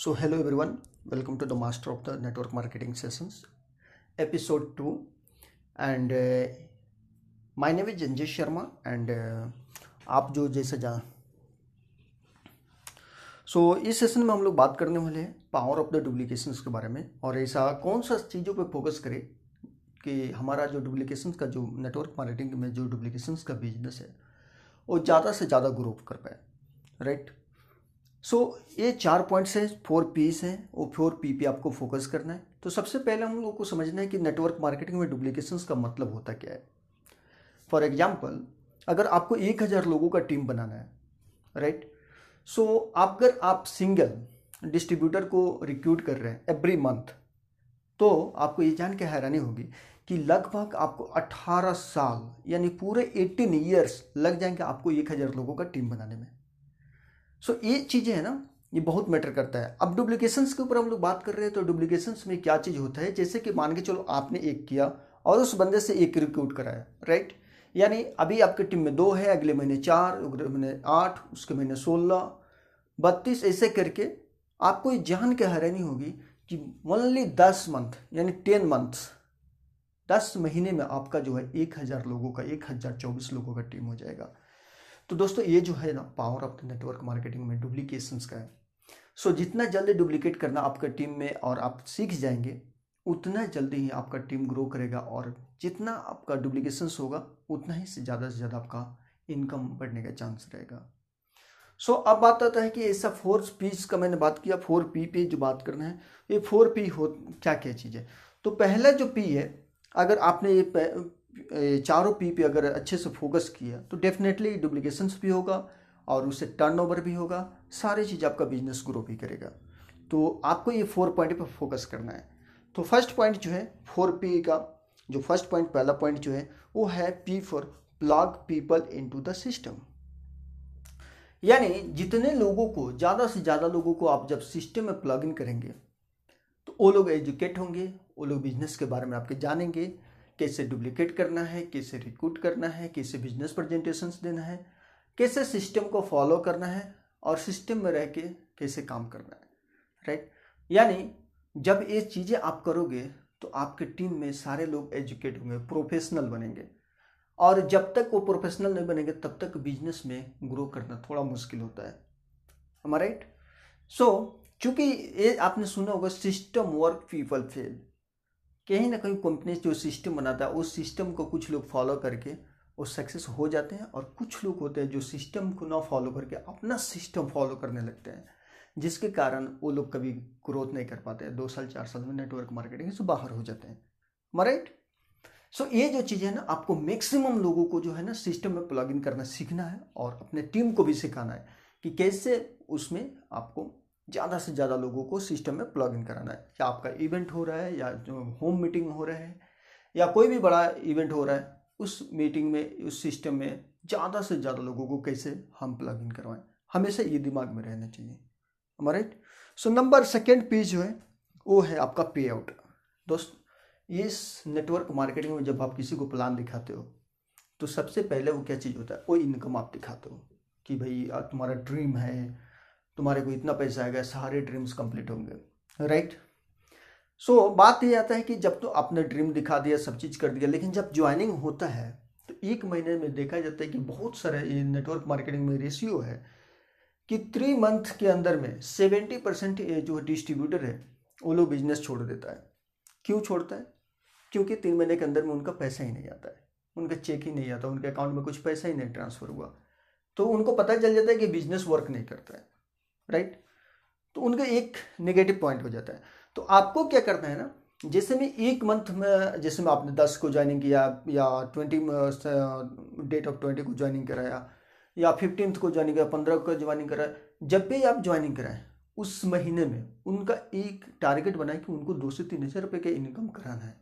So, hello everyone, welcome to the Master of the Network Marketing Sessions, episode 2. And uh, my name is Janjesh Sharma, and uh, आप जो जैसे जा सो so, इस session में हम लोग बात करने वाले हैं पावर ऑफ़ द डुप्लीकेशंस के बारे में और ऐसा कौन सा चीज़ों पे फोकस करें कि हमारा जो डुप्लीकेशंस का जो नेटवर्क मार्केटिंग में जो डुप्लीकेशंस का बिज़नेस है वो ज़्यादा से ज़्यादा ग्रो कर पाए राइट सो ये चार पॉइंट्स हैं फोर पीस हैं और फोर पी पे आपको फोकस करना है। तो सबसे पहले हम लोग को समझना है कि नेटवर्क मार्केटिंग में डुप्लीकेशंस का मतलब होता क्या है। फॉर एग्ज़ाम्पल अगर आपको एक हज़ार लोगों का टीम बनाना है राइट सो so, अगर आप सिंगल डिस्ट्रीब्यूटर को रिक्रूट कर रहे हैं एवरी मंथ तो आपको ये जान के हैरानी होगी कि लगभग आपको 18 साल यानी पूरे 18 ईयर्स लग जाएँगे आपको एक हज़ार लोगों का टीम बनाने में। सो ये चीज़ें हैं ना, ये बहुत मैटर करता है। अब डुप्लीकेशंस के ऊपर हम लोग बात कर रहे हैं तो डुप्लीकेशंस में क्या चीज़ होता है? जैसे कि मान के चलो आपने एक किया और उस बंदे से एक रिक्रूट कराया राइट यानी अभी आपके टीम में दो है, अगले महीने चार, अगले महीने आठ, उसके महीने सोलह, बत्तीस, ऐसे करके आपको ये जान के हैरानी होगी कि ओनली दस मंथ यानी टेन मंथ्स दस महीने में आपका जो है एक हज़ार लोगों का, एक हज़ार चौबीस लोगों का टीम हो जाएगा। तो दोस्तों ये जो है ना power of the network marketing में डुप्लीकेशंस का है। सो जितना जल्दी डुप्लीकेट करना आपका टीम में और आप सीख जाएँगे उतना जल्दी ही आपका टीम ग्रो करेगा और जितना आपका डुप्लीकेशंस होगा उतना ही से ज़्यादा से ज़्यादा आपका इनकम बढ़ने का चांस रहेगा। सो so, अब बात आता है कि ऐसा फोर पीस का मैंने बात किया फोर पी पे जो बात करना है ये फोर पी हो क्या क्या चीज़ है? तो पहला जो पी है अगर आपने ये चारों पी पे अगर अच्छे से फोकस किया तो डेफिनेटली डुप्लीकेशंस भी होगा और उससे टर्नओवर भी होगा, सारी चीज़ आपका बिज़नेस ग्रो भी करेगा। तो आपको ये फोर पॉइंट पर फोकस करना है। तो फ़र्स्ट पॉइंट जो है फोर पी का जो फ़र्स्ट पॉइंट पहला पॉइंट जो है, वो है P for plug people into the system यानी जितने लोगों को, ज़्यादा से ज़्यादा लोगों को आप जब सिस्टम में प्लग इन करेंगे तो वो लोग एजुकेट होंगे, वो लोग बिज़नेस के बारे में आपके जानेंगे कैसे डुप्लीकेट करना है, कैसे रिक्रूट करना है, कैसे बिज़नेस प्रेजेंटेशन देना है, कैसे सिस्टम को फॉलो करना है और सिस्टम में रह के कैसे काम करना है राइट यानी जब ये चीज़ें आप करोगे तो आपके टीम में सारे लोग एजुकेट होंगे प्रोफेशनल बनेंगे। और जब तक वो प्रोफेशनल नहीं बनेंगे, तब तक बिज़नेस में ग्रो करना थोड़ा मुश्किल होता है। राइट सो चूँकि ये आपने सुना होगा सिस्टम वर्क पीपल फेल कहीं ना कहीं कंपनी जो सिस्टम बनाता है उस सिस्टम को कुछ लोग फॉलो करके वो सक्सेस हो जाते हैं और कुछ लोग होते हैं जो सिस्टम को ना फॉलो करके अपना सिस्टम फॉलो करने लगते हैं जिसके कारण वो लोग कभी ग्रोथ नहीं कर पाते हैं। दो साल चार साल में नेटवर्क मार्केटिंग से बाहर हो जाते हैं। मराइट सो so, ये जो चीज़ है ना आपको मैक्सिमम लोगों को जो है ना सिस्टम में प्लग इन करना सीखना है और अपने टीम को भी सिखाना है कि कैसे उसमें आपको ज़्यादा से ज़्यादा लोगों को सिस्टम में प्लग इन कराना है। या आपका इवेंट हो रहा है, या जो होम मीटिंग हो रहा है, या कोई भी बड़ा इवेंट हो रहा है, उस मीटिंग में, उस सिस्टम में ज़्यादा से ज़्यादा लोगों को कैसे हम प्लग इन करवाएँ? हमेशा ये दिमाग में रहना चाहिए। Right so number second piece जो है, वो है आपका पे आउट दोस्त इस नेटवर्क मार्केटिंग में जब आप किसी को प्लान दिखाते हो तो सबसे पहले वो क्या चीज़ होता है? वो इनकम आप दिखाते हो कि भाई तुम्हारा ड्रीम है तुम्हारे को इतना पैसा आएगा सारे ड्रीम्स कंप्लीट होंगे। राइट सो so, बात ये आता है कि जब तो आपने ड्रीम दिखा दिया सब चीज़ कर दिया लेकिन जब ज्वाइनिंग होता है तो एक महीने में देखा जाता है कि बहुत सारे ये नेटवर्क मार्केटिंग में रेशियो है कि थ्री मंथ के अंदर में सेवेंटी परसेंट जो डिस्ट्रीब्यूटर है वो लोग बिज़नेस छोड़ देता है। क्यों छोड़ता है? क्योंकि तीन महीने के अंदर में उनका पैसा ही नहीं आता है। उनका चेक ही नहीं आता उनके अकाउंट में कुछ पैसा ही नहीं ट्रांसफ़र हुआ। तो उनको पता चल जाता है कि बिज़नेस वर्क नहीं करता है। राइट? तो उनका एक नेगेटिव पॉइंट हो जाता है। तो आपको क्या करना है ना, जैसे में एक मंथ में, जैसे में आपने दस को ज्वाइनिंग किया, या ट्वेंटी डेट ऑफ़ ट्वेंटी को ज्वाइनिंग कराया, या फिफ्टींथ को ज्वाइनिंग करा पंद्रह को ज्वाइनिंग कराया, जब भी आप ज्वाइनिंग कराएँ, उस महीने में उनका एक टारगेट बनाए कि उनको दो से तीन हज़ार रुपये का इनकम कराना है।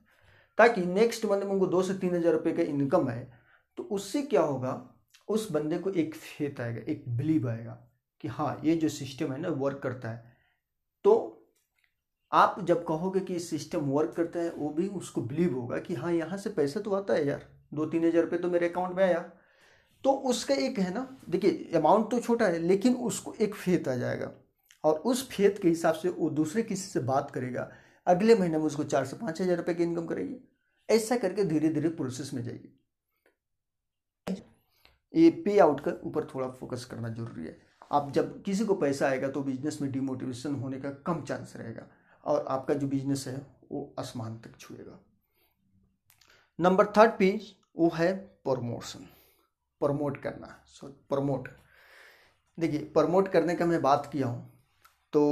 ताकि नेक्स्ट मंथ में उनको दो से तीन हज़ार रुपये का इनकम आए तो उससे क्या होगा, उस बंदे को एक फेथ आएगा, एक बिलीव आएगा। कि हाँ ये जो सिस्टम है ना वर्क करता है। तो आप जब कहोगे कि सिस्टम वर्क करता है, वो भी उसको बिलीव होगा कि हाँ यहाँ से पैसा तो आता है यार। दो तीन हज़ार रुपये तो मेरे अकाउंट में आया। तो उसका एक है ना, देखिए अमाउंट तो छोटा है, लेकिन उसको एक फेत आ जाएगा। और उस फेत के हिसाब से वो दूसरे किसी से बात करेगा। अगले महीने में उसको चार से पाँच हज़ार रुपये की इनकम करेगी। ऐसा करके धीरे धीरे प्रोसेस में जाएगी। ये पे आउट का ऊपर थोड़ा फोकस करना ज़रूरी है। आप जब किसी को पैसा आएगा तो बिज़नेस में डिमोटिवेशन होने का कम चांस रहेगा और आपका जो बिज़नेस है, वो आसमान तक छुएगा। नंबर थर्ड पेज वो है प्रमोशन प्रमोट करना। सॉरी प्रमोट देखिए प्रमोट करने का मैं बात किया हूँ तो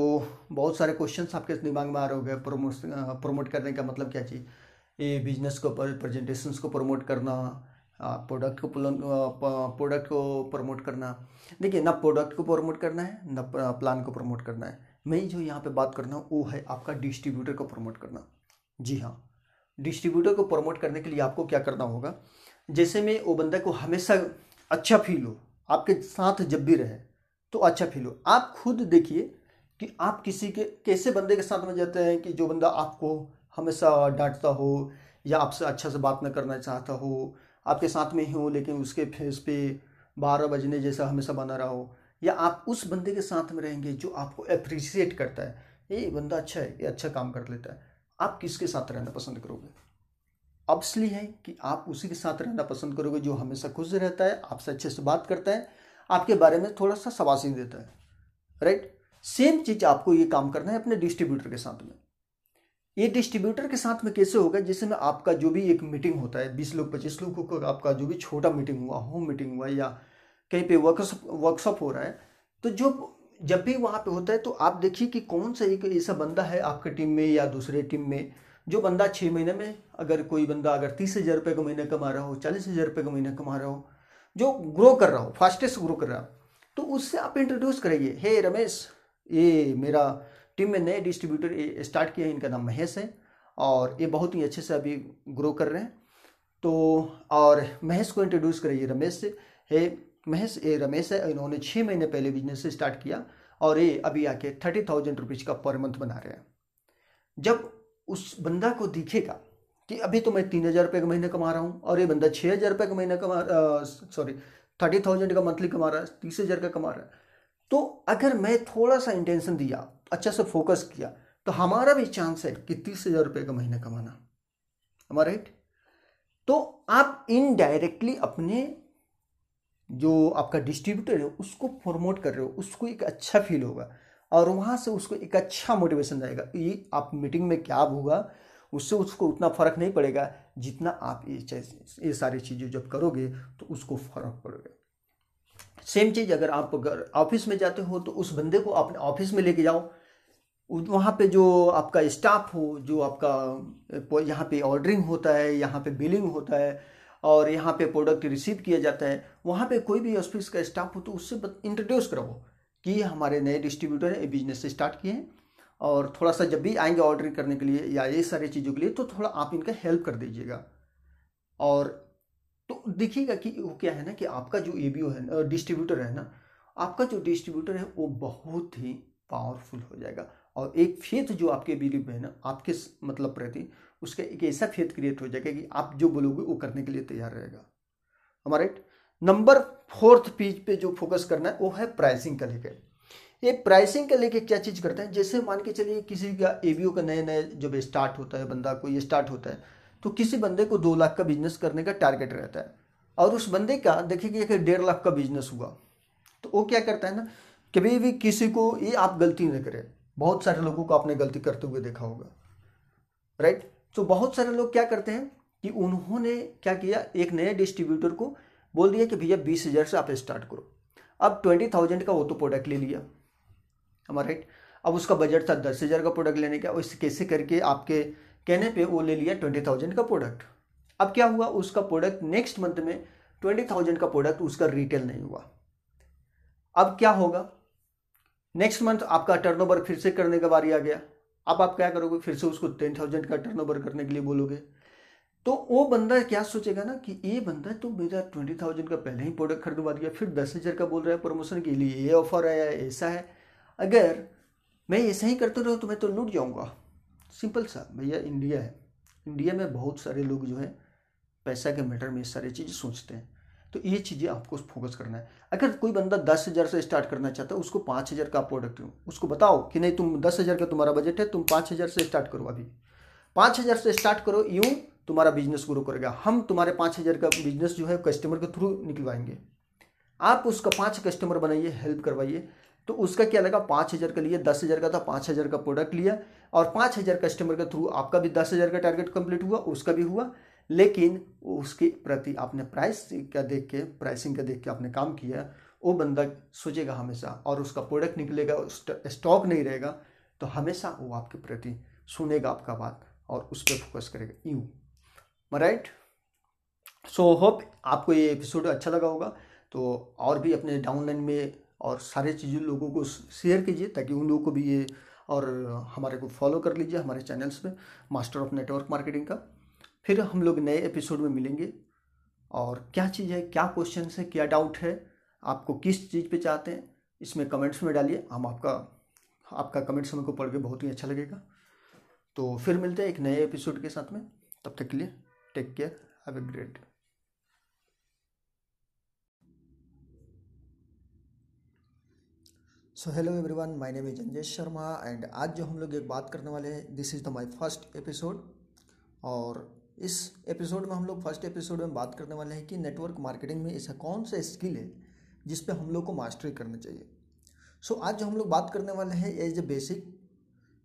बहुत सारे क्वेश्चंस आपके दिमाग में आ रहे हो गए प्रमोट प्रमोट करने का मतलब क्या चाहिए ये बिज़नेस को प्रेजेंटेशंस को प्रमोट करना प्रोडक्ट को प्रोडक्ट को प्रमोट करना। देखिए, ना प्रोडक्ट को प्रमोट करना है, ना प्लान को प्रमोट करना है। मैं जो यहाँ पे बात करना हूँ, वो है आपका डिस्ट्रीब्यूटर को प्रमोट करना। जी हाँ डिस्ट्रीब्यूटर को प्रमोट करने के लिए आपको क्या करना होगा? जैसे में वो बंदा को हमेशा अच्छा फील हो, आपके साथ जब भी रहे तो अच्छा फील हो। आप खुद देखिए कि आप किसी के, कैसे बंदे के साथ में जाते हैं कि जो बंदा आपको हमेशा डांटता हो या आपसे अच्छा से बात न करना चाहता हो। आपके साथ में ही हो, लेकिन उसके फेस पे बारह बजने जैसा हमेशा बना रहा हो, या आप उस बंदे के साथ में रहेंगे जो आपको अप्रिशिएट करता है, ये बंदा अच्छा है, ये अच्छा काम कर लेता है। आप किसके साथ रहना पसंद करोगे? ऑब्सली है कि आप उसी के साथ रहना पसंद करोगे जो हमेशा खुश रहता है, आपसे अच्छे से बात करता है, आपके बारे में थोड़ा सा सवासी देता है राइट सेम चीज़ आपको ये काम करना है अपने डिस्ट्रीब्यूटर के साथ में। ये डिस्ट्रीब्यूटर के साथ में कैसे होगा? जैसे में आपका जो भी एक मीटिंग होता है, बीस लोग, पच्चीस लोग को आपका जो भी छोटा मीटिंग हुआ होम मीटिंग हुआ या कहीं पे वर्कशॉप वर्कशॉप हो रहा है तो जो जब भी वहाँ पे होता है तो आप देखिए कि कौन सा एक ऐसा बंदा है आपके टीम में या दूसरे टीम में, जो बंदा छः महीने में, अगर कोई बंदा अगर तीस हज़ार रुपये का महीने कमा रहा हो, चालीस हज़ार रुपये का महीने कमा रहा हो, जो ग्रो कर रहा हो फास्टेस्ट ग्रो कर रहा हो तो उससे आप इंट्रोड्यूस करेंगे हे रमेश ये मेरा टीम में नए डिस्ट्रीब्यूटर स्टार्ट है, इनका नाम महेश है और ये बहुत ही अच्छे से अभी ग्रो कर रहे हैं। तो और महेश को इंट्रोड्यूस करिए, रमेश हे, महेश ये रमेश है, इन्होंने छः महीने पहले बिज़नेस स्टार्ट किया और ये अभी आके थर्टी थाउज़ेंड रुपीज़ का पर मंथ बना रहे हैं। जब उस बंदा को दिखेगा कि अभी तो मैं तीन हज़ार रुपये का महीने कमा रहा हूँ और ये बंदा छः हज़ार रुपये का महीना कमा सॉरी थर्टी थाउज़ेंड का मंथली कमा रहा है, तीस हज़ार का कमा रहा है तो अगर मैं थोड़ा सा इंटेंशन दिया अच्छा से फोकस किया तो हमारा भी चांस है कि तीस हज़ार रुपये का महीना कमाना। हमारा राइट तो आप इनडायरेक्टली अपने जो आपका डिस्ट्रीब्यूटर है, उसको प्रमोट कर रहे हो, उसको एक अच्छा फील होगा, और वहाँ से उसको एक अच्छा मोटिवेशन जाएगा ये आप मीटिंग में क्या होगा, उससे उसको उतना फ़र्क नहीं पड़ेगा, जितना आप ये ये सारी चीज़ें जब करोगे तो उसको फ़र्क पड़ेगा। सेम चीज़ अगर आप अगर ऑफ़िस में जाते हो तो उस बंदे को अपने ऑफ़िस में लेके जाओ। वहाँ पे जो आपका स्टाफ हो, जो आपका यहाँ पे ऑर्डरिंग होता है, यहाँ पे बिलिंग होता है, और यहाँ पे प्रोडक्ट रिसीव किया जाता है, वहाँ पे कोई भी ऑफ़िस का स्टाफ हो तो उससे इंट्रोड्यूस करो कि हमारे नए डिस्ट्रीब्यूटर हैं बिज़नेस स्टार्ट किए हैं, और थोड़ा सा जब भी आएँगे ऑर्डर करने के लिए या ये सारी चीज़ों के लिए तो थोड़ा आप इनका हेल्प कर दीजिएगा। और तो देखिएगा कि वो क्या है ना कि आपका जो ए है डिस्ट्रीब्यूटर है ना, आपका जो डिस्ट्रीब्यूटर है वो बहुत ही पावरफुल हो जाएगा। और एक फेथ जो आपके बिलीव में है ना, आपके मतलब प्रति, उसका एक ऐसा फेथ क्रिएट हो जाएगा कि आप जो बोलोगे वो करने के लिए तैयार रहेगा। हमारे नंबर फोर्थ पेज पे जो फोकस करना है, वो है प्राइसिंग का लेकर ये प्राइसिंग का लेके क्या चीज़ करते हैं? जैसे मान के चलिए किसी का एवीओ का नए नए जब स्टार्ट होता है, बंदा को ये स्टार्ट होता है तो किसी बंदे को दो लाख का बिज़नेस करने का टारगेट रहता है। और उस बंदे का, देखिए कि डेढ़ लाख का बिज़नेस हुआ। तो वो क्या करता है ना, कभी भी किसी को ये आप गलती न करें। बहुत सारे लोगों को आपने गलती करते हुए देखा होगा। राइट तो बहुत सारे लोग क्या करते हैं कि उन्होंने क्या किया? एक नए डिस्ट्रीब्यूटर को बोल दिया कि भैया बीस हज़ार से आप स्टार्ट करो। अब ट्वेंटी थाउज़ेंड का वो तो प्रोडक्ट ले लिया। हमारा राइट अब उसका बजट था दस हज़ार का प्रोडक्ट लेने का। उस कैसे करके आपके कहने पे वो ले लिया ट्वेंटी थाउज़ेंड का प्रोडक्ट अब क्या हुआ? उसका प्रोडक्ट नेक्स्ट मंथ में ट्वेंटी थाउज़ेंड का प्रोडक्ट उसका रिटेल नहीं हुआ। अब क्या होगा? नेक्स्ट मंथ आपका टर्नओवर फिर से करने का बारी आ गया। अब आप क्या करोगे? फिर से उसको टेन थाउज़ेंड का टर्नओवर करने के लिए बोलोगे। तो वो बंदा क्या सोचेगा ना कि ये बंदा तो मेरा ट्वेंटी थाउज़ेंड का पहले ही प्रोडक्ट खरीदवा दिया, फिर दस हज़ार का बोल रहा है प्रमोशन के लिए। ये ऑफ़र आया है ऐसा है। अगर मैं ऐसा ही करते रहो तो मैं तो लूट जाऊँगा। सिंपल सा, भैया इंडिया है। इंडिया में बहुत सारे लोग जो है, पैसा के मैटर में सारी चीज़ सोचते हैं। तो ये चीज़ें आपको फोकस करना है। अगर कोई बंदा दस हज़ार से स्टार्ट करना चाहता है, उसको पाँच हज़ार का प्रोडक्ट उसको बताओ कि नहीं, तुम दस हज़ार का तुम्हारा बजट है, तुम पाँच हज़ार से स्टार्ट करो अभी। पाँच हज़ार से स्टार्ट करो, यूँ तुम्हारा बिज़नेस ग्रो करेगा। हम तुम्हारे पाँच हज़ार का बिज़नेस जो है कस्टमर के थ्रू निकलवाएँगे। आप उसका पाँच कस्टमर बनाइए हेल्प करवाइए। तो उसका क्या लगा? पाँच हज़ार का लिए दस हज़ार का था, पाँच हज़ार का प्रोडक्ट लिया। और पाँच हज़ार कस्टमर के थ्रू आपका भी दस हज़ार का टारगेट कंप्लीट हुआ, उसका भी हुआ। लेकिन उसके प्रति आपने प्राइस का देख के प्राइसिंग का देख के आपने काम किया, वो बंदा सोचेगा हमेशा और उसका प्रोडक्ट निकलेगा स्टॉक नहीं रहेगा तो हमेशा वो आपके प्रति सुनेगा आपका बात और उस पर फोकस करेगा। यू। राइट सो होप आपको ये एपिसोड अच्छा लगा होगा। तो और भी अपने डाउनलाइन में और सारे चीज़ें, लोगों को शेयर कीजिए ताकि उन लोगों को भी ये और हमारे को फॉलो कर लीजिए हमारे चैनल्स पे मास्टर ऑफ़ नेटवर्क मार्केटिंग का। फिर हम लोग नए एपिसोड में मिलेंगे। और क्या चीज़ है, क्या क्वेश्चन है, क्या डाउट है, आपको किस चीज़ पे चाहते हैं, इसमें कमेंट्स में डालिए। हम आपका आपका कमेंट्स हमको पढ़ के बहुत ही अच्छा लगेगा। तो फिर मिलते हैं एक नए एपिसोड के साथ में। तब तक के लिए take care have a great so hello everyone my name is Anjesh Sharma and आज जो हम लोग एक बात करने वाले हैं this is the my first episode और इस एपिसोड में हम लोग फ़र्स्ट एपिसोड में बात करने वाले हैं कि नेटवर्क मार्केटिंग में ऐसा कौन सा स्किल है जिस पे हम लोग को मास्टरी करना चाहिए। सो so, आज जो हम लोग बात करने वाले हैं as a basic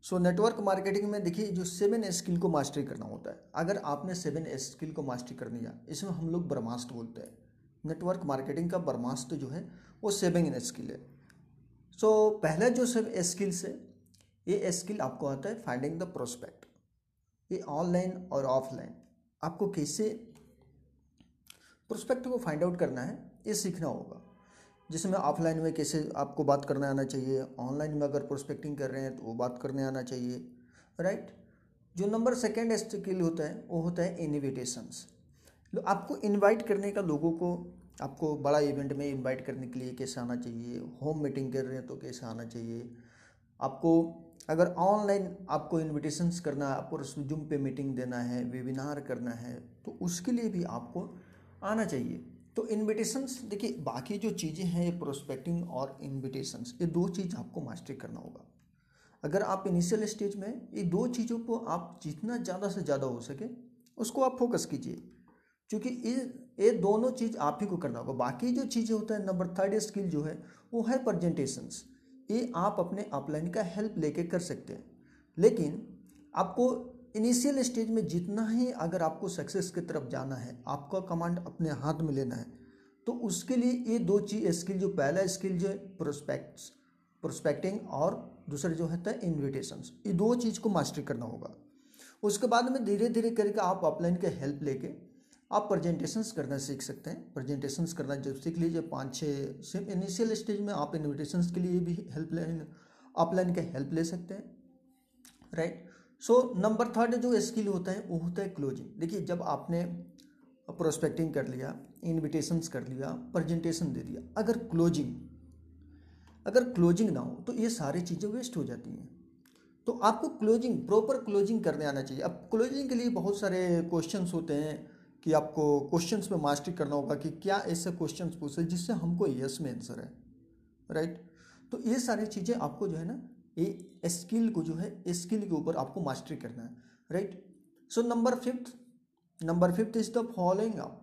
so network marketing में देखिए जो सेवन स्किल को मास्टरी करना होता है। अगर आपने सेवन स्किल को मास्टरी कर लिया इसमें हम लोग ब्रह्मास्त्र बोलते हैं। नेटवर्क मार्केटिंग का ब्रह्मास्त्र जो है वो सेवन स्किल है। सो so, पहला जो सब स्किल्स है ये स्किल आपको आता है फाइंडिंग द प्रोस्पेक्ट ये ऑनलाइन और ऑफलाइन। आपको कैसे प्रोस्पेक्ट को फाइंड आउट करना है, ये सीखना होगा। जिसमें ऑफलाइन में कैसे आपको बात करने आना चाहिए, ऑनलाइन में अगर प्रोस्पेक्टिंग कर रहे हैं तो वो बात करने आना चाहिए राइट जो नंबर सेकेंड स्किल होता है, वो होता है इन्विटेशंस आपको इनवाइट करने का लोगों को, आपको बड़ा इवेंट में इनवाइट करने के लिए कैसे आना चाहिए होम मीटिंग कर रहे हैं तो कैसे आना चाहिए, आपको अगर ऑनलाइन आपको इनविटेशंस करना है, आपको जूम पे मीटिंग देना है वेबिनार करना है तो उसके लिए भी आपको आना चाहिए। तो इनविटेशंस देखिए, बाकी जो चीज़ें हैं, ये प्रोस्पेक्टिंग और इनविटेशंस ये दो चीज़ आपको मास्टरी करना होगा। अगर आप इनिशियल स्टेज में ये दो चीज़ों को आप जितना ज़्यादा से ज़्यादा हो सके, उसको आप फोकस कीजिए। क्योंकि ये दोनों चीज़ आप ही को करना होगा। बाकी जो चीज़ें होता है नंबर थर्ड स्किल जो है, वो है प्रजेंटेशंस ये आप अपने अपलाइन का हेल्प लेके कर सकते हैं। लेकिन आपको इनिशियल स्टेज में जितना ही अगर आपको सक्सेस की तरफ़ जाना है, आपका कमांड अपने हाथ में लेना है तो उसके लिए ये दो चीज़ स्किल जो पहला स्किल जो है प्रोस्पेक्ट्स प्रोस्पेक्टिंग और दूसरा जो है इन्विटेशन ये दो चीज़ को मास्टरी करना होगा। उसके बाद में धीरे धीरे करके आप अपलाइन के हेल्प लेके आप प्रेजेंटेशंस करना सीख सकते हैं। प्रेजेंटेशंस करना जब सीख लीजिए, पाँच छः सिर्फ़ इनिशियल स्टेज में आप इन्विटेशंस के लिए भी हेल्प लाइन ऑफलाइन का हेल्प ले सकते हैं। राइट सो नंबर थर्ड जो स्किल होता है, वो होता है क्लोजिंग देखिए, जब आपने प्रोस्पेक्टिंग कर लिया इन्विटेशंस कर लिया प्रेजेंटेशन दे दिया, अगर क्लोजिंग अगर क्लोजिंग ना हो तो ये सारी चीज़ें वेस्ट हो जाती हैं। तो आपको क्लोजिंग प्रॉपर क्लोजिंग करने आना चाहिए। अब क्लोजिंग के लिए बहुत सारे क्वेश्चंस होते हैं। कि आपको क्वेश्चंस में मास्टरी करना होगा कि क्या ऐसे क्वेश्चंस पूछे जिससे हमको यस में आंसर है राइट तो ये सारी चीज़ें आपको जो है ना, ये स्किल को जो है स्किल के ऊपर आपको मास्टरी करना है right so number fifth number fifth is the following up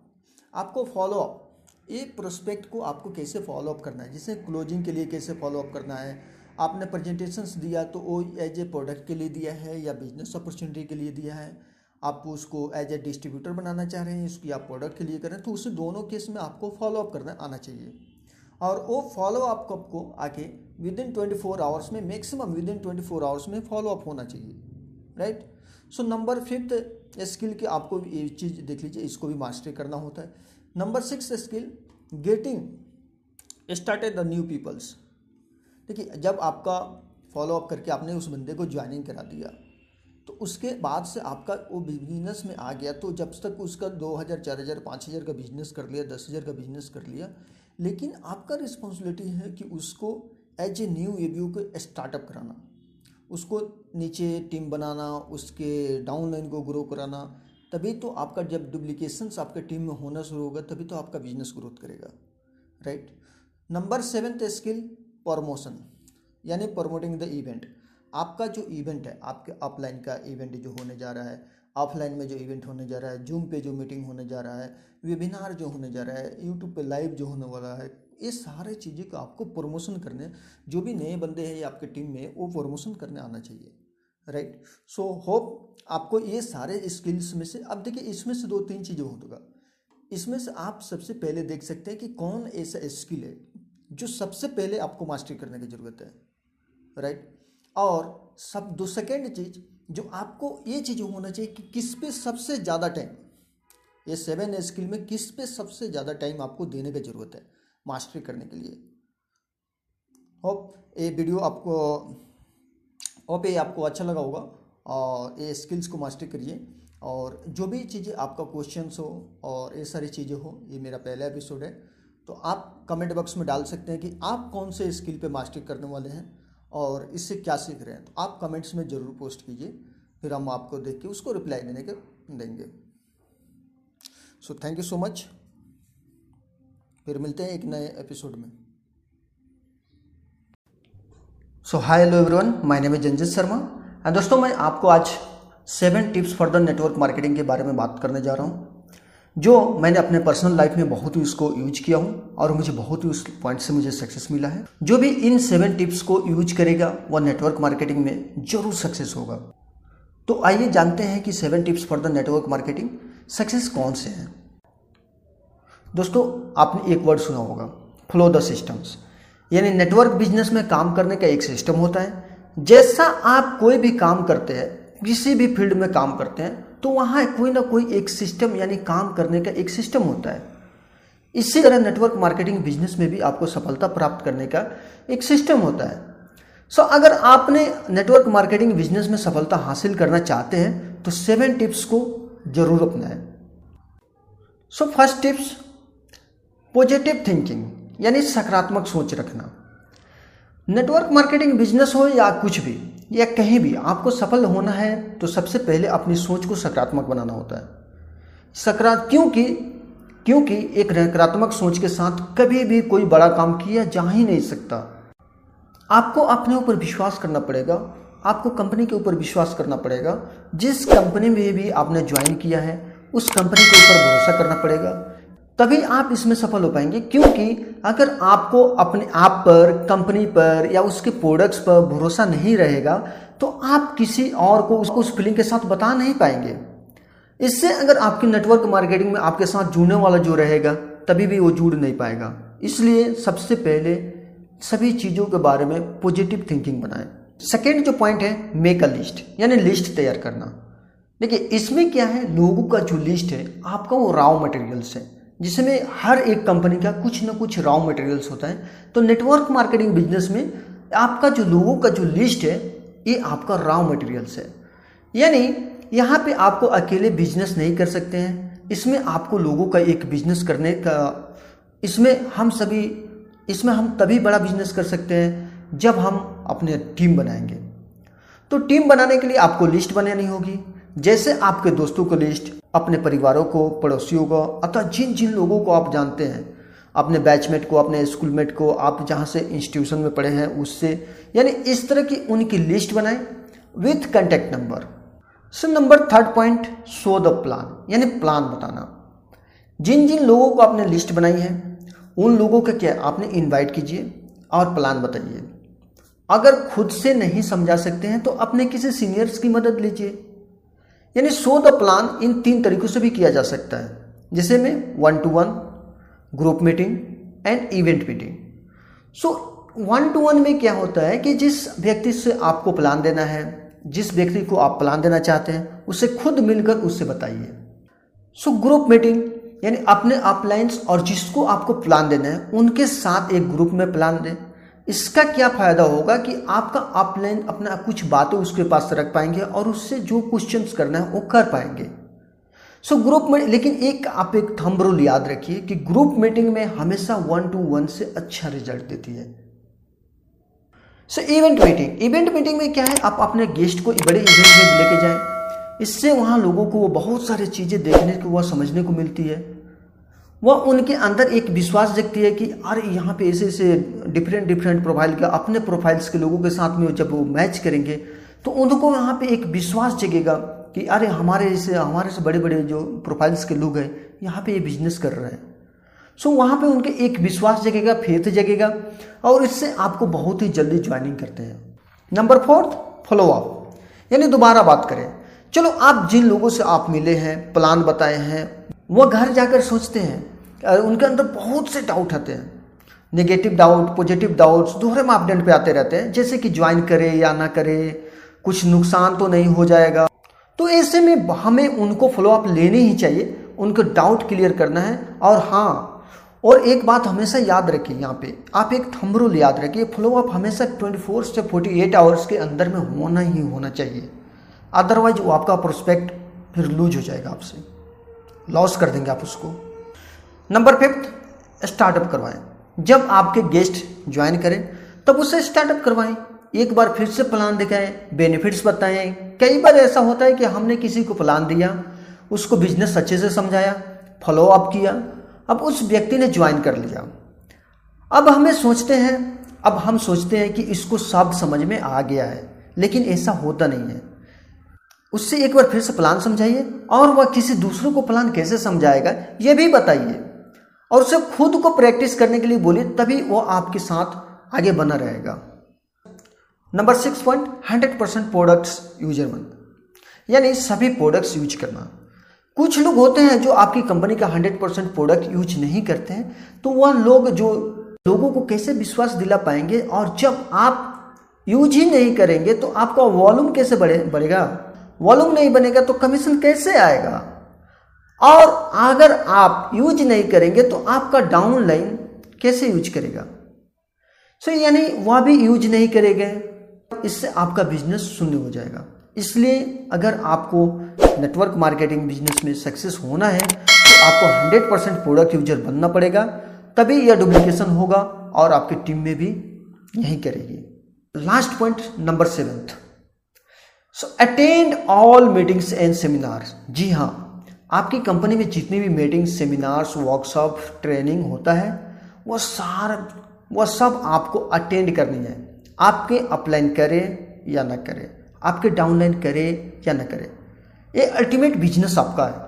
आपको फॉलो अप ये प्रोस्पेक्ट को आपको कैसे फॉलो अप करना है? जैसे क्लोजिंग के लिए कैसे फॉलो अप करना है? आपने प्रेजेंटेशंस दिया तो वो एज ए प्रोडक्ट के लिए दिया है या बिज़नेस अपॉर्चुनिटी के लिए दिया है? आप उसको एज ए डिस्ट्रीब्यूटर बनाना चाह रहे हैं, उसकी आप प्रोडक्ट के लिए करें तो उसे दोनों केस में आपको फॉलोअप करना आना चाहिए। और वो फॉलो अप को? आके within twenty four hours में maximum within twenty four hours में फॉलोअप होना चाहिए। Right so number fifth skill की आपको ये चीज़ देख लीजिए, इसको भी मास्टरी करना होता है। Number six skill getting started the new peoples देखिए, जब आपका फॉलोअप करके आपने उस बंदे को ज्वाइनिंग करा दिया तो उसके बाद से आपका वो बिज़नेस में आ गया। तो जब तक उसका दो हज़ार, चार हज़ार, पाँच हज़ार का बिज़नेस कर लिया, दस हज़ार का बिज़नेस कर लिया, लेकिन आपका रिस्पॉन्सिबिलिटी है कि उसको एज ए न्यू ए को स्टार्टअप कराना। उसको नीचे टीम बनाना, उसके डाउन लाइन को ग्रो कराना, तभी तो आपका जब डुप्लीकेशंस आपके टीम में होना शुरू होगा, तभी तो आपका बिज़नेस ग्रोथ करेगा। Right number seventh skill promotion यानी प्रमोटिंग द इवेंट आपका जो इवेंट है, आपके ऑफलाइन का इवेंट जो होने जा रहा है ऑफलाइन में जो इवेंट होने जा रहा है जूम पे जो मीटिंग होने जा रहा है वेबिनार जो होने जा रहा है यूट्यूब पे लाइव जो होने वाला है, ये सारे चीज़ें को आपको प्रमोशन करने, जो भी नए बंदे हैं आपके टीम में, वो प्रमोशन करने आना चाहिए राइट सो होप आपको ये सारे स्किल्स में से, अब देखिए इसमें से दो तीन चीज़ें होगा। इसमें से आप सबसे पहले देख सकते हैं कि कौन ऐसा स्किल है, जो सबसे पहले आपको मास्टरी करने की ज़रूरत है राइट और सब दो सेकेंड चीज़, जो आपको ये चीज़ होना चाहिए कि किस पे सबसे ज़्यादा टाइम ये सेवन स्किल में किस पे सबसे ज़्यादा टाइम आपको देने की ज़रूरत है मास्टरी करने के लिए। होप ये वीडियो आपको होप ये आपको अच्छा लगा होगा और ये स्किल्स को मास्टरी करिए और जो भी चीज़ें आपका क्वेश्चन हो और ये सारी चीज़ें हो, ये मेरा पहला एपिसोड है तो आप कमेंट बॉक्स में डाल सकते हैं कि आप कौन से स्किल पे मास्टरी करने वाले हैं। और इससे क्या सीख रहे हैं? तो आप कमेंट्स में ज़रूर पोस्ट कीजिए, फिर हम आपको देख के उसको रिप्लाई देने के देंगे। So thank you so much फिर मिलते हैं एक नए एपिसोड में। So hi hello everyone my name is Janjit Sharma and दोस्तों, मैं आपको आज seven tips for the network marketing के बारे में बात करने जा रहा हूँ। जो मैंने अपने पर्सनल लाइफ में बहुत ही उसको यूज़ किया हूँ और मुझे बहुत ही उस पॉइंट से मुझे सक्सेस मिला है। जो भी इन सेवन टिप्स को यूज़ करेगा वह नेटवर्क मार्केटिंग में ज़रूर सक्सेस होगा। तो आइए जानते हैं कि seven tips for the network marketing success कौन से हैं। दोस्तों, आपने एक वर्ड सुना होगा फ्लो द सिस्टम्स यानी नेटवर्क बिज़नेस में काम करने का एक सिस्टम होता है। जैसा आप कोई भी काम करते हैं, किसी भी फ़ील्ड में काम करते हैं तो वहाँ कोई ना कोई एक सिस्टम यानी काम करने का एक सिस्टम होता है। इसी तरह नेटवर्क मार्केटिंग बिज़नेस में भी आपको सफलता प्राप्त करने का एक सिस्टम होता है। सो so, अगर आपने नेटवर्क मार्केटिंग बिज़नेस में सफलता हासिल करना चाहते हैं तो सेवन टिप्स को ज़रूर अपनाएँ। So first tips positive thinking यानी सकारात्मक सोच रखना। नेटवर्क मार्केटिंग बिज़नेस हो या कुछ भी या कहीं भी आपको सफल होना है तो सबसे पहले अपनी सोच को सकारात्मक बनाना होता है। सकारा क्योंकि क्योंकि एक नकारात्मक सोच के साथ कभी भी कोई बड़ा काम किया जा ही नहीं सकता। आपको अपने ऊपर विश्वास करना पड़ेगा, आपको कंपनी के ऊपर विश्वास करना पड़ेगा, जिस कंपनी में भी आपने ज्वाइन किया है, उस कंपनी के ऊपर भरोसा करना पड़ेगा। तभी आप इसमें सफल हो पाएँगे, क्योंकि अगर आपको अपने आप पर, कंपनी पर या उसके प्रोडक्ट्स पर भरोसा नहीं रहेगा तो आप किसी और को उसको उस फीलिंग के साथ बता नहीं पाएँगे। इससे अगर आपकी नेटवर्क मार्केटिंग में आपके साथ जुड़ने वाला जो रहेगा, तभी भी वो जुड़ नहीं पाएगा। इसलिए सबसे पहले सभी चीज़ों के बारे में पॉजिटिव थिंकिंग बनाएँ। सेकेंड जो पॉइंट है मेक अ लिस्ट यानी लिस्ट तैयार करना। देखिए, इसमें क्या है, लोगों का जो लिस्ट है, आपका वो रॉ मटेरियल्स है। जिसमें हर एक कंपनी का कुछ ना कुछ रॉ मटेरियल्स होता है। तो नेटवर्क मार्केटिंग बिज़नेस में आपका जो लोगों का जो लिस्ट है, ये आपका रॉ मटेरियल्स है। यानी यहाँ पे आपको अकेले बिज़नेस नहीं कर सकते हैं। इसमें आपको लोगों का एक बिज़नेस करने का, इसमें हम सभी, इसमें हम तभी बड़ा बिज़नेस कर सकते हैं जब हम अपने टीम बनाएँगे। तो टीम बनाने के लिए आपको लिस्ट बनानी होगी। जैसे आपके दोस्तों को लिस्ट, अपने परिवारों को, पड़ोसियों को अथवा जिन जिन लोगों को आप जानते हैं, अपने बैचमेट को, अपने स्कूलमेट को, आप जहाँ से इंस्टीट्यूशन में पढ़े हैं, उससे, यानी इस तरह की उनकी लिस्ट बनाएँ with contact number so number third point show the plan यानी प्लान बताना। जिन जिन लोगों को आपने लिस्ट बनाई है, उन लोगों का क्या आपने इनवाइट कीजिए और प्लान बताइए। अगर खुद से नहीं समझा सकते हैं तो अपने किसी सीनियर्स की मदद लीजिए। यानी शो द प्लान इन तीन तरीकों से भी किया जा सकता है। जैसे में one to one group meeting and event meeting so one to one में क्या होता है कि जिस व्यक्ति से आपको प्लान देना है, जिस व्यक्ति को आप प्लान देना चाहते हैं, उसे खुद मिलकर उससे बताइए। सो ग्रुप मीटिंग यानी अपने अपलाइंस और जिसको आपको प्लान देना है, उनके साथ एक ग्रुप में प्लान दें। इसका क्या फ़ायदा होगा कि आपका अपलाइन अपना कुछ बातें उसके पास रख पाएँगे और उससे जो क्वेश्चन करना है वो कर पाएँगे। सो so, ग्रुप में लेकिन एक आप एक थंब रूल याद रखिए कि ग्रुप मीटिंग में हमेशा वन टू वन से अच्छा रिज़ल्ट देती है। So event meeting event meeting में क्या है? आप अपने गेस्ट को बड़े इवेंट में लेके जाएँ। इससे वहाँ लोगों को वो बहुत सारी चीज़ें देखने को व समझने को मिलती है। वह उनके अंदर एक विश्वास जगती है कि अरे यहाँ पे ऐसे ऐसे डिफरेंट डिफरेंट प्रोफ़ाइल के, अपने प्रोफाइल्स के लोगों के साथ में जब वो मैच करेंगे तो उनको यहाँ पे एक विश्वास जगेगा कि अरे हमारे से हमारे से बड़े बड़े जो प्रोफाइल्स के लोग हैं, यहाँ पे ये बिज़नेस कर रहे हैं। सो वहाँ पे उनके एक विश्वास जगेगा फेथ जगेगा, और इससे आपको बहुत ही जल्दी ज्वाइनिंग करते हैं। नंबर फोर्थ फॉलो अप यानी दोबारा बात करें। चलो, आप जिन लोगों से आप मिले हैं प्लान बताए हैं वह घर जाकर सोचते हैं उनके अंदर बहुत से डाउट आते हैं। नेगेटिव डाउट पॉजिटिव डाउट्स दोहरे मापदंड पे आते रहते हैं, जैसे कि ज्वाइन करे या ना करे, कुछ नुकसान तो नहीं हो जाएगा। तो ऐसे में हमें उनको फॉलोअप लेने ही चाहिए, उनको डाउट क्लियर करना है, और हाँ और एक बात हमेशा याद रखिए यहाँ पे, आप एक थंब रूल याद रखिए फॉलो अप हमेशा 24 से 48 आवर्स के अंदर में होना ही होना चाहिए। अदरवाइज़ वो आपका प्रोस्पेक्ट फिर लूज हो जाएगा आपसे। लॉस कर देंगे आप उसको। नंबर फिफ्थ स्टार्टअप करवाएँ। जब आपके गेस्ट ज्वाइन करें, तब उसे स्टार्टअप करवाएँ। एक बार फिर से प्लान दिखाएँ बेनिफिट्स बताएँ। कई बार ऐसा होता है कि हमने किसी को प्लान दिया, उसको बिज़नेस अच्छे से समझाया फॉलो अप किया, अब उस व्यक्ति ने ज्वाइन कर लिया। अब हमें सोचते हैं, अब हम सोचते हैं कि इसको सब समझ में आ गया है, लेकिन ऐसा होता नहीं है। उससे एक बार फिर से प्लान समझाइए। और वह किसी दूसरों को प्लान कैसे समझाएगा, यह भी बताइए। और उसे खुद को प्रैक्टिस करने के लिए बोलिए, तभी वो आपके साथ आगे बना रहेगा। Number six point, hundred percent products user बन। यानी सभी प्रोडक्ट्स यूज़ करना। कुछ लोग होते हैं जो आपकी कंपनी का हंड्रेड परसेंट प्रोडक्ट यूज़ नहीं करते हैं तो वह लोग जो लोगों को कैसे विश्वास दिला पाएँगे, और जब आप यूज़ ही नहीं करेंगे तो आपका वॉल्यूम कैसे बढ़े, बढ़ेगा? वॉल्यूम नहीं बनेगा तो कमीशन कैसे आएगा? और अगर आप यूज़ नहीं करेंगे तो आपका डाउन लाइन कैसे यूज़ करेगा? सो so, यानी वह भी यूज़ नहीं करेंगे। इससे आपका बिज़नेस शून्य हो जाएगा। इसलिए अगर आपको नेटवर्क मार्केटिंग बिज़नेस में सक्सेस होना है तो आपको 100 परसेंट प्रोडक्ट यूज़र बनना पड़ेगा। तभी यह डुप्लीकेशन होगा और आपकी टीम में भी यही करेगी। Last point number seventh so attend all meetings and seminars जी हाँ आपकी कंपनी में जितनी भी मीटिंग्स सेमिनार्स वर्कशॉप ट्रेनिंग होता है वह सारा वह सब आपको अटेंड करनी है। आपके अपलाइन करे या ना करे, आपके डाउनलाइन करे या ना करे, ये अल्टीमेट बिज़नेस आपका है।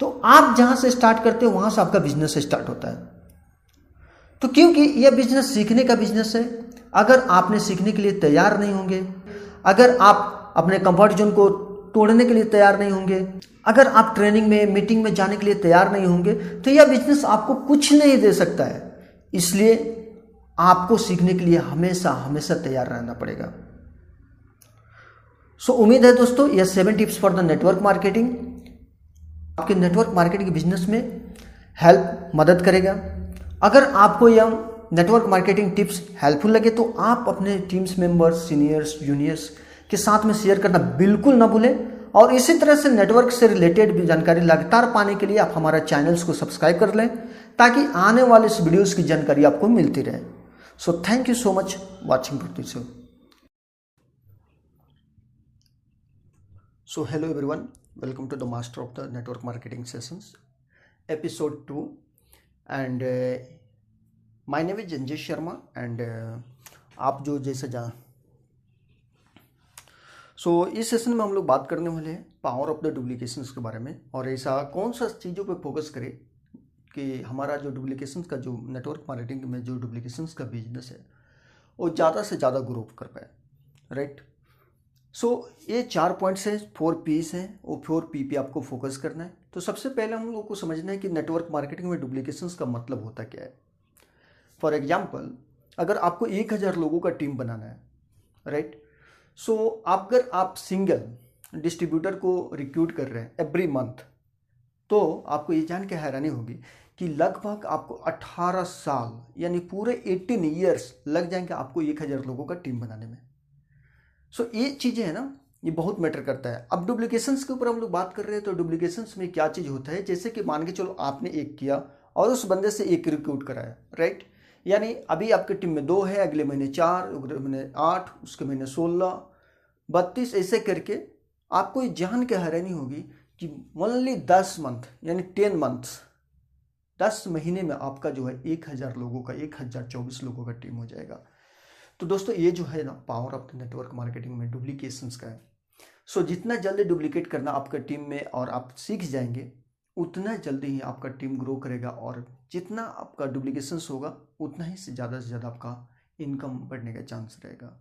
तो आप जहाँ से स्टार्ट करते हो, वहाँ से आपका बिज़नेस स्टार्ट होता है। तो क्योंकि यह बिज़नेस सीखने का बिज़नेस है, अगर आपने सीखने के लिए तैयार नहीं होंगे, अगर आप अपने कंफर्ट जोन को तोड़ने के लिए तैयार नहीं होंगे। अगर आप ट्रेनिंग में मीटिंग में जाने के लिए तैयार नहीं होंगे तो यह बिज़नेस आपको कुछ नहीं दे सकता है। इसलिए आपको सीखने के लिए हमेशा हमेशा तैयार रहना पड़ेगा। सो so, उम्मीद है दोस्तों यह seven tips for the network marketing आपके नेटवर्क मार्केटिंग बिज़नेस में हेल्प मदद करेगा। अगर आपको यह नेटवर्क मार्केटिंग टिप्स हेल्पफुल लगे तो आप अपने टीम्स मेंबर्स सीनियर्स जूनियर्स के साथ में शेयर करना बिल्कुल ना भूलें। और इसी तरह से नेटवर्क से रिलेटेड भी जानकारी लगातार पाने के लिए आप हमारा चैनल्स को सब्सक्राइब कर लें, ताकि आने वाले इस वीडियोस की जानकारी आपको मिलती रहे। So thank you so much watching Bhakti show so hello everyone welcome to the master of the network marketing sessions episode two and my name is Sharma and आप जो जैसे जा सो so, इस सेशन में हम लोग बात करने वाले हैं पावर ऑफ़ द डुप्लीकेशन के बारे में और ऐसा कौन सा चीज़ों पे फोकस करें कि हमारा जो डुप्लीकेशन का जो नेटवर्क मार्केटिंग में जो डुप्लीकेशन का बिज़नेस है वो ज़्यादा से ज़्यादा ग्रो कर पाए राइट सो so, ये चार पॉइंट्स हैं फोर पीस हैं वो फोर पी पे आपको फोकस करना है। तो सबसे पहले हम लोग को समझना है कि नेटवर्क मार्केटिंग में डुप्लीकेशन का मतलब होता क्या है। फॉर एग्ज़ाम्पल अगर आपको एक हज़ार लोगों का टीम बनाना है राइट सो अगर आप सिंगल डिस्ट्रीब्यूटर को रिक्रूट कर रहे हैं एवरी मंथ तो आपको ये जान के हैरानी होगी कि लगभग आपको 18 साल यानी पूरे 18 ईयर्स लग जाएँगे आपको एक हज़ार लोगों का टीम बनाने में। सो so, ये चीज़ें हैं ना ये बहुत मैटर करता है। अब डुप्लीकेशंस के ऊपर हम लोग बात कर रहे हैं तो डुप्लीकेशंस में क्या चीज़ होता है? जैसे कि मान के चलो आपने एक किया और उस बंदे से एक रिक्रूट कराया राइट यानी अभी आपके टीम में दो है अगले महीने चार अगले महीने आठ उसके महीने सोलह बत्तीस ऐसे करके आपको ये जान के हैरानी होगी कि ओनली दस मंथ यानी टेन मंथ्स दस महीने में आपका जो है एक हज़ार लोगों का, एक हज़ार चौबीस लोगों का टीम हो जाएगा। तो दोस्तों, ये जो है ना power of the network marketing में डुप्लीकेशंस का है। सो जितना जल्दी डुप्लीकेट करना आपका टीम में और आप सीख जाएँगे, उतना जल्दी ही आपका टीम ग्रो करेगा और जितना आपका डुप्लीकेशंस होगा, उतना ही से ज़्यादा से ज़्यादा आपका इनकम बढ़ने का चांस रहेगा।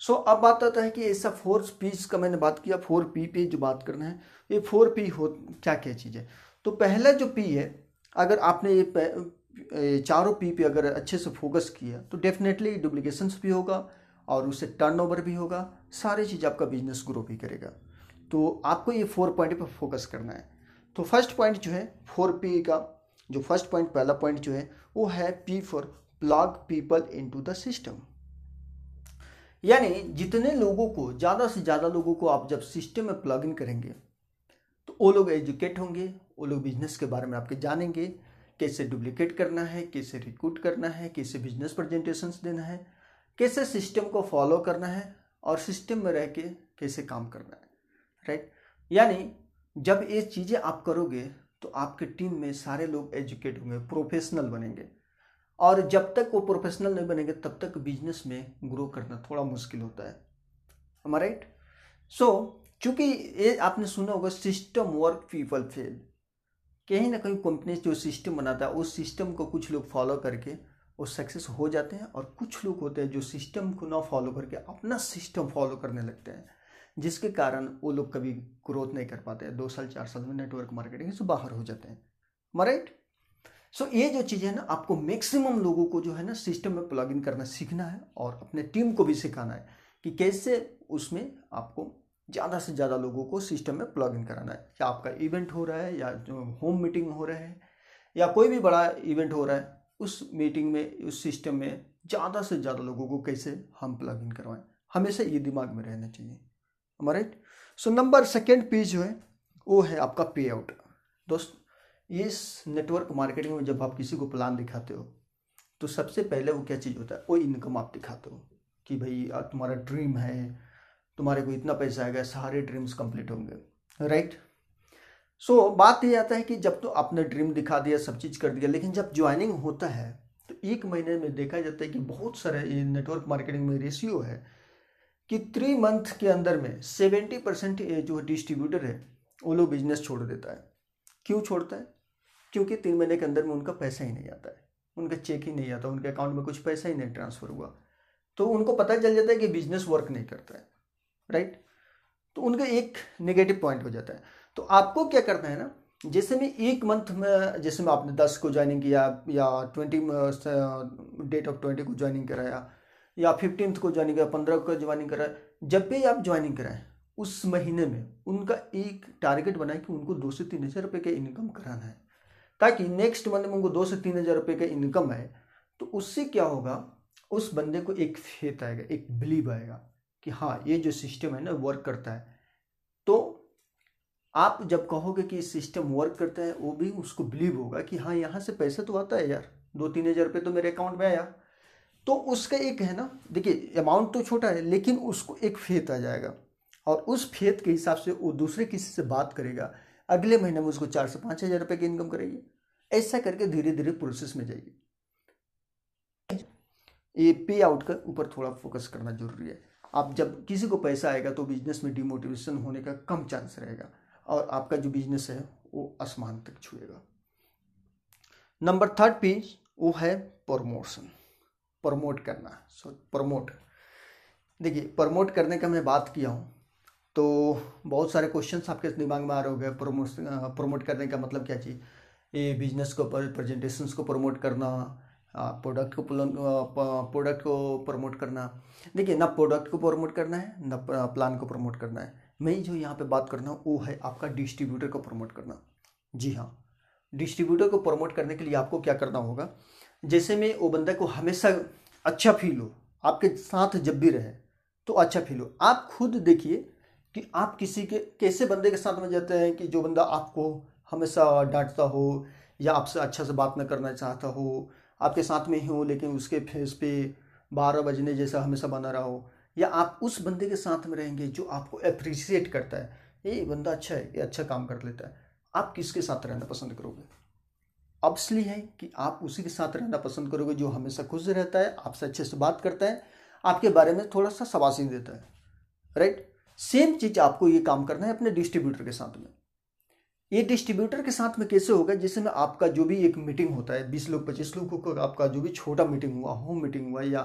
सो अब बात आता है कि ऐसा फोर पीस का मैंने बात किया फोर पी पे जो बात करना है, ये फोर पी हो, क्या क्या चीज़ है? तो पहला जो पी है, अगर आपने ये चारों पी पे अगर अच्छे से फोकस किया तो डेफिनेटली डुप्लीकेशंस भी होगा और उससे टर्नओवर भी होगा, सारी चीज़ आपका बिज़नेस ग्रो भी करेगा। तो आपको ये फोर पॉइंट पर फोकस करना है। तो फ़र्स्ट पॉइंट जो है फोर पी का, जो फ़र्स्ट पॉइंट पहला पॉइंट जो है, वो है P for plug people into the system यानी जितने लोगों को, ज़्यादा से ज़्यादा लोगों को आप जब सिस्टम में प्लग इन करेंगे तो वो लोग एजुकेट होंगे, वो लोग बिज़नेस के बारे में आपके जानेंगे, कैसे डुप्लीकेट करना है, कैसे रिक्रूट करना है, कैसे बिज़नेस प्रेजेंटेशंस देना है, कैसे सिस्टम को फॉलो करना है और सिस्टम में रह के कैसे काम करना है राइट यानी जब ये चीज़ें आप करोगे तो आपके टीम में सारे लोग एजुकेट होंगे प्रोफेशनल बनेंगे। और जब तक वो प्रोफेशनल नहीं बनेंगे, तब तक बिज़नेस में ग्रो करना थोड़ा मुश्किल होता है। हमारा राइट सो चूँकि ये आपने सुना होगा सिस्टम वर्क पीपल फेल कहीं ना कहीं कंपनी जो सिस्टम बनाता है, उस सिस्टम को कुछ लोग फॉलो करके वो सक्सेस हो जाते हैं और कुछ लोग होते हैं जो सिस्टम को ना फॉलो करके अपना सिस्टम फॉलो करने लगते हैं, जिसके कारण वो लोग कभी ग्रोथ नहीं कर पाते हैं। दो साल, चार साल में नेटवर्क मार्केटिंग से बाहर हो जाते हैं। राइट सो so, ये जो चीज़ है ना आपको मैक्सिमम लोगों को जो है ना सिस्टम में प्लग इन करना सीखना है और अपने टीम को भी सिखाना है कि कैसे उसमें आपको ज़्यादा से ज़्यादा लोगों को सिस्टम में प्लग इन कराना है। या आपका इवेंट हो रहा है या जो होम मीटिंग हो रहा है या कोई भी बड़ा इवेंट हो रहा है उस मीटिंग में उस सिस्टम में ज़्यादा से ज़्यादा लोगों को कैसे हम प्लग इन करवाएँ। हमेशा ये दिमाग में रहना चाहिए। Right so number second P जो है वो है आपका पे आउट दोस्त इस नेटवर्क मार्केटिंग में जब आप किसी को प्लान दिखाते हो तो सबसे पहले वो क्या चीज़ होता है? वो इनकम आप दिखाते हो कि भाई तुम्हारा ड्रीम है तुम्हारे को इतना पैसा आएगा सारे ड्रीम्स कंप्लीट होंगे राइट सो so, बात ये आता है कि जब तो आपने ड्रीम दिखा दिया सब चीज़ कर दिया लेकिन जब ज्वाइनिंग होता है तो एक महीने में देखा जाता है कि बहुत सारे ये नेटवर्क मार्केटिंग में रेशियो है कि थ्री मंथ के अंदर में सेवेंटी परसेंट जो डिस्ट्रीब्यूटर है वो लोग बिज़नेस छोड़ देता है। क्यों छोड़ता है? क्योंकि तीन महीने के अंदर में उनका पैसा ही नहीं आता है। उनका चेक ही नहीं आता, उनके अकाउंट में कुछ पैसा ही नहीं ट्रांसफ़र हुआ। तो उनको पता चल जाता है कि बिज़नेस वर्क नहीं करता है राइट तो उनका एक नेगेटिव पॉइंट हो जाता है। तो आपको क्या करना है ना, जैसे में एक मंथ में, जैसे में आपने दस को ज्वाइनिंग किया, या ट्वेंटी डेट ऑफ़ ट्वेंटी को ज्वाइनिंग कराया, या फिफ्टींथ को ज्वाइनिंग करा पंद्रह को ज्वाइनिंग कराया, जब भी आप ज्वाइनिंग कराएँ, उस महीने में उनका एक टारगेट बनाए कि उनको दो से तीन हज़ार रुपये का इनकम कराना है। ताकि नेक्स्ट मंथ में उनको दो से तीन हज़ार रुपये का इनकम आए तो उससे क्या होगा? उस बंदे को एक फेत आएगा, एक बिलीव आएगा कि हाँ ये जो सिस्टम है ना वर्क करता है। तो आप जब कहोगे कि सिस्टम वर्क करता है, वो भी उसको बिलीव होगा कि हाँ यहाँ से पैसा तो आता है यार, दो तीन हज़ार रुपये तो मेरे अकाउंट में आया। तो उसका एक है ना, देखिए अमाउंट तो छोटा है, लेकिन उसको एक फेत आ जाएगा। और उस फेत के हिसाब से वो दूसरे किसी से बात करेगा अगले महीने में उसको चार से पाँच हज़ार रुपये की इनकम करेगी। ऐसा करके धीरे धीरे प्रोसेस में जाएगी। ये पे आउट का ऊपर थोड़ा फोकस करना ज़रूरी है। आप जब किसी को पैसा आएगा तो बिज़नेस में डिमोटिवेशन होने का कम चांस रहेगा और आपका जो बिज़नेस है वो आसमान तक छुएगा। नंबर थर्ड पी वो है प्रमोशन। प्रमोट करना सो प्रमोट। देखिए, प्रमोट करने का मैं बात किया हूँ। तो बहुत सारे क्वेश्चंस आपके दिमाग में आ रहे हो प्रमोट प्रमोट करने का मतलब क्या चीज़? ये बिज़नेस को प्रेजेंटेशंस को प्रमोट करना प्रोडक्ट को प्रोडक्ट को प्रमोट करना। देखिए, ना प्रोडक्ट को प्रमोट करना है, ना प्लान को प्रमोट करना है। मैं जो यहाँ पे बात करना हूँ, वो है आपका डिस्ट्रीब्यूटर को प्रमोट करना। जी हाँ डिस्ट्रीब्यूटर को प्रमोट करने के लिए आपको क्या करना होगा? जैसे में वो बंदा को हमेशा अच्छा फील हो, आपके साथ जब भी रहे तो अच्छा फील हो। आप खुद देखिए कि आप किसी के, कैसे बंदे के साथ में जाते हैं कि जो बंदा आपको हमेशा डांटता हो या आपसे अच्छा से बात न करना चाहता हो, आपके साथ में ही हो, लेकिन उसके फेस पे बारह बजने जैसा हमेशा बना रहा हो, या आप उस बंदे के साथ में रहेंगे जो आपको अप्रिशिएट करता है, ये बंदा अच्छा है, ये अच्छा काम कर लेता है। आप किसके साथ रहना पसंद करोगे? ऑब्सली है कि आप उसी के साथ रहना पसंद करोगे जो हमेशा खुश रहता है, आपसे अच्छे से बात करता है, आपके बारे में थोड़ा सा सवासी देता है राइट सेम चीज़ आपको ये काम करना है अपने डिस्ट्रीब्यूटर के साथ में। ये डिस्ट्रीब्यूटर के साथ में कैसे होगा? जैसे में आपका जो भी एक मीटिंग होता है, बीस लोग, पच्चीस लोग का आपका जो भी छोटा मीटिंग हुआ, होम मीटिंग हुआ या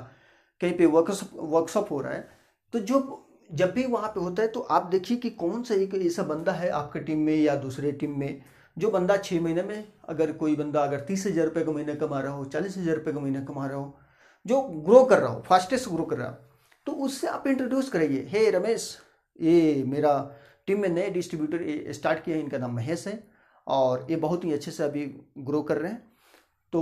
कहीं पे वर्कशॉप वर्कशॉप हो रहा है तो जो जब भी वहाँ पे होता है तो आप देखिए कि कौन सा एक ऐसा बंदा है आपके टीम में या दूसरे टीम में, जो बंदा छः महीने में अगर कोई बंदा अगर तीस हज़ार रुपये का महीने कमा रहा हो, चालीस हज़ार रुपये का महीना कमा रहा हो, जो ग्रो कर रहा हो फास्टेस्ट ग्रो कर रहा हो तो उससे आप इंट्रोड्यूस करेंगे हे रमेश ये मेरा टीम में नए डिस्ट्रीब्यूटर स्टार्ट किया है, इनका नाम महेश है और ये बहुत ही अच्छे से अभी ग्रो कर रहे हैं। तो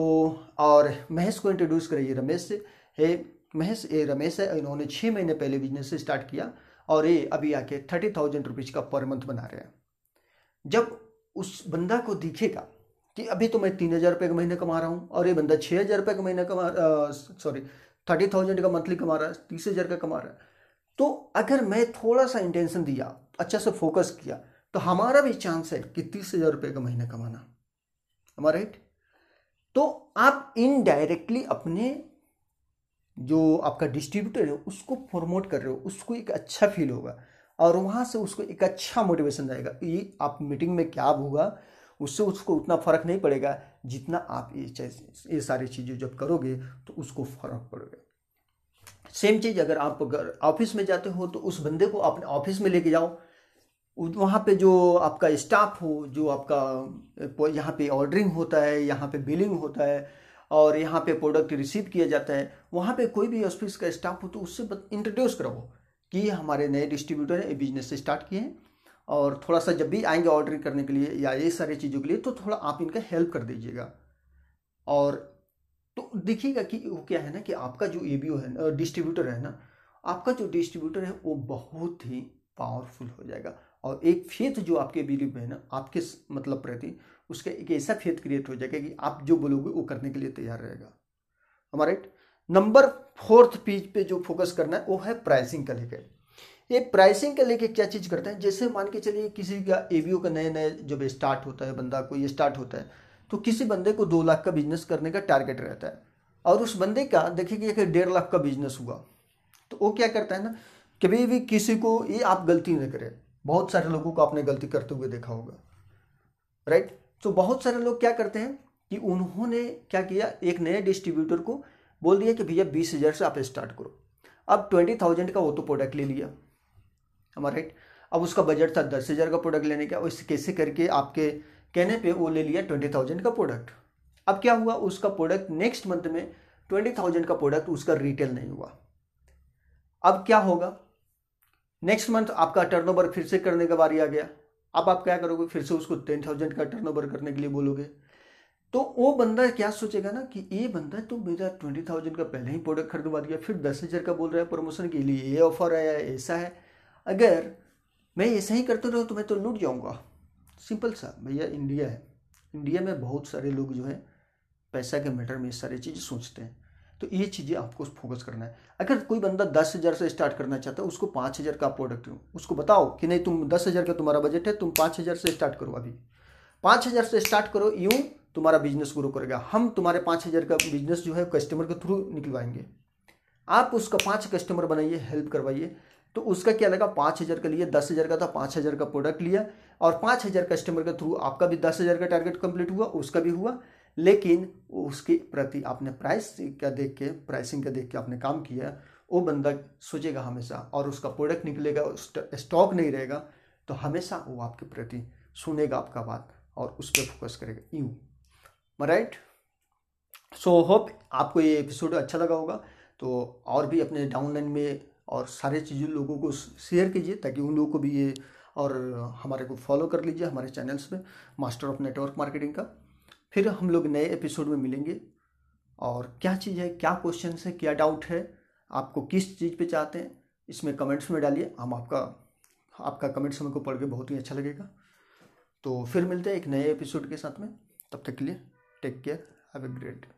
और महेश को इंट्रोड्यूस करिए रमेश से हे, महेश, ये रमेश है, इन्होंने छः महीने पहले बिज़नेस स्टार्ट किया और ये अभी आके थर्टी थाउज़ेंड रुपीज़ का पर मंथ बना रहे हैं। जब उस बंदा को दिखेगा कि अभी तो मैं तीन हज़ार रुपये का महीने कमा रहा हूँ और ये बंदा छः हज़ार रुपये का महीने कमा सॉरी थर्टी थाउज़ेंड का मंथली कमा रहा है, तीस हज़ार का कमा रहा है तो अगर मैं थोड़ा सा इंटेंशन दिया अच्छा से फोकस किया तो हमारा भी चांस है कि तीस हज़ार रुपये का महीना कमाना। हमारा राइट तो आप इनडायरेक्टली अपने जो आपका डिस्ट्रीब्यूटर है, उसको प्रमोट कर रहे हो, उसको एक अच्छा फील होगा, और वहाँ से उसको एक अच्छा मोटिवेशन जाएगा ये आप मीटिंग में क्या होगा, उससे उसको उतना फ़र्क नहीं पड़ेगा जितना आप ये ये सारी चीज़ें जब करोगे तो उसको फ़र्क पड़ेगा। सेम चीज़, अगर आप ऑफ़िस में जाते हो तो उस बंदे को अपने ऑफ़िस में लेके जाओ। वहाँ पे जो आपका स्टाफ हो, जो आपका यहाँ पे ऑर्डरिंग होता है, यहाँ पे बिलिंग होता है, और यहाँ पे प्रोडक्ट रिसीव किया जाता है, वहाँ पे कोई भी ऑफ़िस का स्टाफ हो तो उससे इंट्रोड्यूस करो कि हमारे नए डिस्ट्रीब्यूटर हैं बिज़नेस स्टार्ट किए हैं। और थोड़ा सा जब भी आएँगे ऑर्डरिंग करने के लिए या ये सारी चीज़ों के लिए तो थोड़ा आप इनका हेल्प कर दीजिएगा। और तो देखिएगा कि वो क्या है ना कि आपका जो ए है ना डिस्ट्रीब्यूटर है ना, आपका जो डिस्ट्रीब्यूटर है, वो बहुत ही पावरफुल हो जाएगा। और एक फेथ जो आपके बिलीव है ना, आपके मतलब प्रति, उसका एक ऐसा फेथ क्रिएट हो जाएगा कि आप जो बोलोगे, वो करने के लिए तैयार रहेगा। हमारे नंबर फोर्थ पेज पे जो फोकस करना है, वो है प्राइसिंग का लेकर ये प्राइसिंग का लेके क्या चीज़ करते हैं? जैसे मान के चलिए किसी का एवीओ का नए नए जब स्टार्ट होता है, बंदा को ये स्टार्ट होता है तो किसी बंदे को दो लाख का बिज़नेस करने का टारगेट रहता है। और उस बंदे का देखिए कि डेढ़ लाख का बिज़नेस हुआ। तो वो क्या करता है ना कभी भी किसी को ये आप गलती न करें। बहुत सारे लोगों को आपने गलती करते हुए देखा होगा। राइट तो बहुत सारे लोग क्या करते हैं कि उन्होंने क्या किया, एक नए डिस्ट्रीब्यूटर को बोल दिया कि भैया, बीस हज़ार से आप स्टार्ट करो। अब ट्वेंटी थाउज़ेंड का वो तो प्रोडक्ट ले लिया। हमारा राइट अब उसका बजट था दस हज़ार का प्रोडक्ट लेने का। उस कैसे करके आपके कहने पे वो ले लिया ट्वेंटी थाउज़ेंड का प्रोडक्ट अब क्या हुआ? उसका प्रोडक्ट नेक्स्ट मंथ में ट्वेंटी थाउज़ेंड का प्रोडक्ट उसका रिटेल नहीं हुआ। अब क्या होगा? नेक्स्ट मंथ आपका टर्नओवर फिर से करने का बारी आ गया। अब आप क्या करोगे? फिर से उसको टेन थाउज़ेंड का टर्नओवर करने के लिए बोलोगे। तो वो बंदा क्या सोचेगा ना कि ये बंदा तो मेरा ट्वेंटी थाउज़ेंड का पहले ही प्रोडक्ट खरीदवा दिया, फिर दस हज़ार का बोल रहा है प्रमोशन के लिए, ये ऑफ़र आया, ऐसा है। अगर मैं ऐसा ही करते रहो तो मैं तो लूट जाऊँगा। सिंपल सा, भैया इंडिया है। इंडिया में बहुत सारे लोग जो है, पैसा के मैटर में सारी चीज़ें सोचते हैं। तो ये चीज़ें आपको फोकस करना है। अगर कोई बंदा दस हज़ार से स्टार्ट करना चाहता है, उसको पाँच हज़ार का प्रोडक्ट उसको बताओ कि नहीं, तुम दस हज़ार का तुम्हारा बजट है, तुम पाँच हज़ार से स्टार्ट करो अभी। पाँच हज़ार से स्टार्ट करो, यूँ तुम्हारा बिज़नेस ग्रो करेगा। हम तुम्हारे पाँच हज़ार का बिज़नेस जो है कस्टमर के थ्रू निकलवाएँगे। आप उसका पाँच कस्टमर बनाइए हेल्प करवाइए। तो उसका क्या लगा? पाँच हज़ार का लिए दस हज़ार का था, पाँच हज़ार का प्रोडक्ट लिया। और पाँच हज़ार कस्टमर के थ्रू आपका भी दस हज़ार का टारगेट कंप्लीट हुआ, उसका भी हुआ। लेकिन उसके प्रति आपने प्राइस का देख के प्राइसिंग का देख के आपने काम किया, वो बंदा सोचेगा हमेशा और उसका प्रोडक्ट निकलेगा स्टॉक नहीं रहेगा तो हमेशा वो आपके प्रति सुनेगा आपका बात और उस पर फोकस करेगा। यूँ। राइट सो होप आपको ये एपिसोड अच्छा लगा होगा। तो और भी अपने डाउनलाइन में और सारे चीज़ें लोगों को शेयर कीजिए ताकि उन लोगों को भी ये और हमारे को फॉलो कर लीजिए हमारे चैनल्स पे मास्टर ऑफ़ नेटवर्क मार्केटिंग का। फिर हम लोग नए एपिसोड में मिलेंगे। और क्या चीज़ है, क्या क्वेश्चन है, क्या डाउट है, आपको किस चीज़ पे चाहते हैं, इसमें कमेंट्स में डालिए। हम आपका आपका कमेंट्स हमको पढ़ के बहुत ही अच्छा लगेगा। तो फिर मिलते हैं एक नए एपिसोड के साथ में। तब तक के लिए take care have a great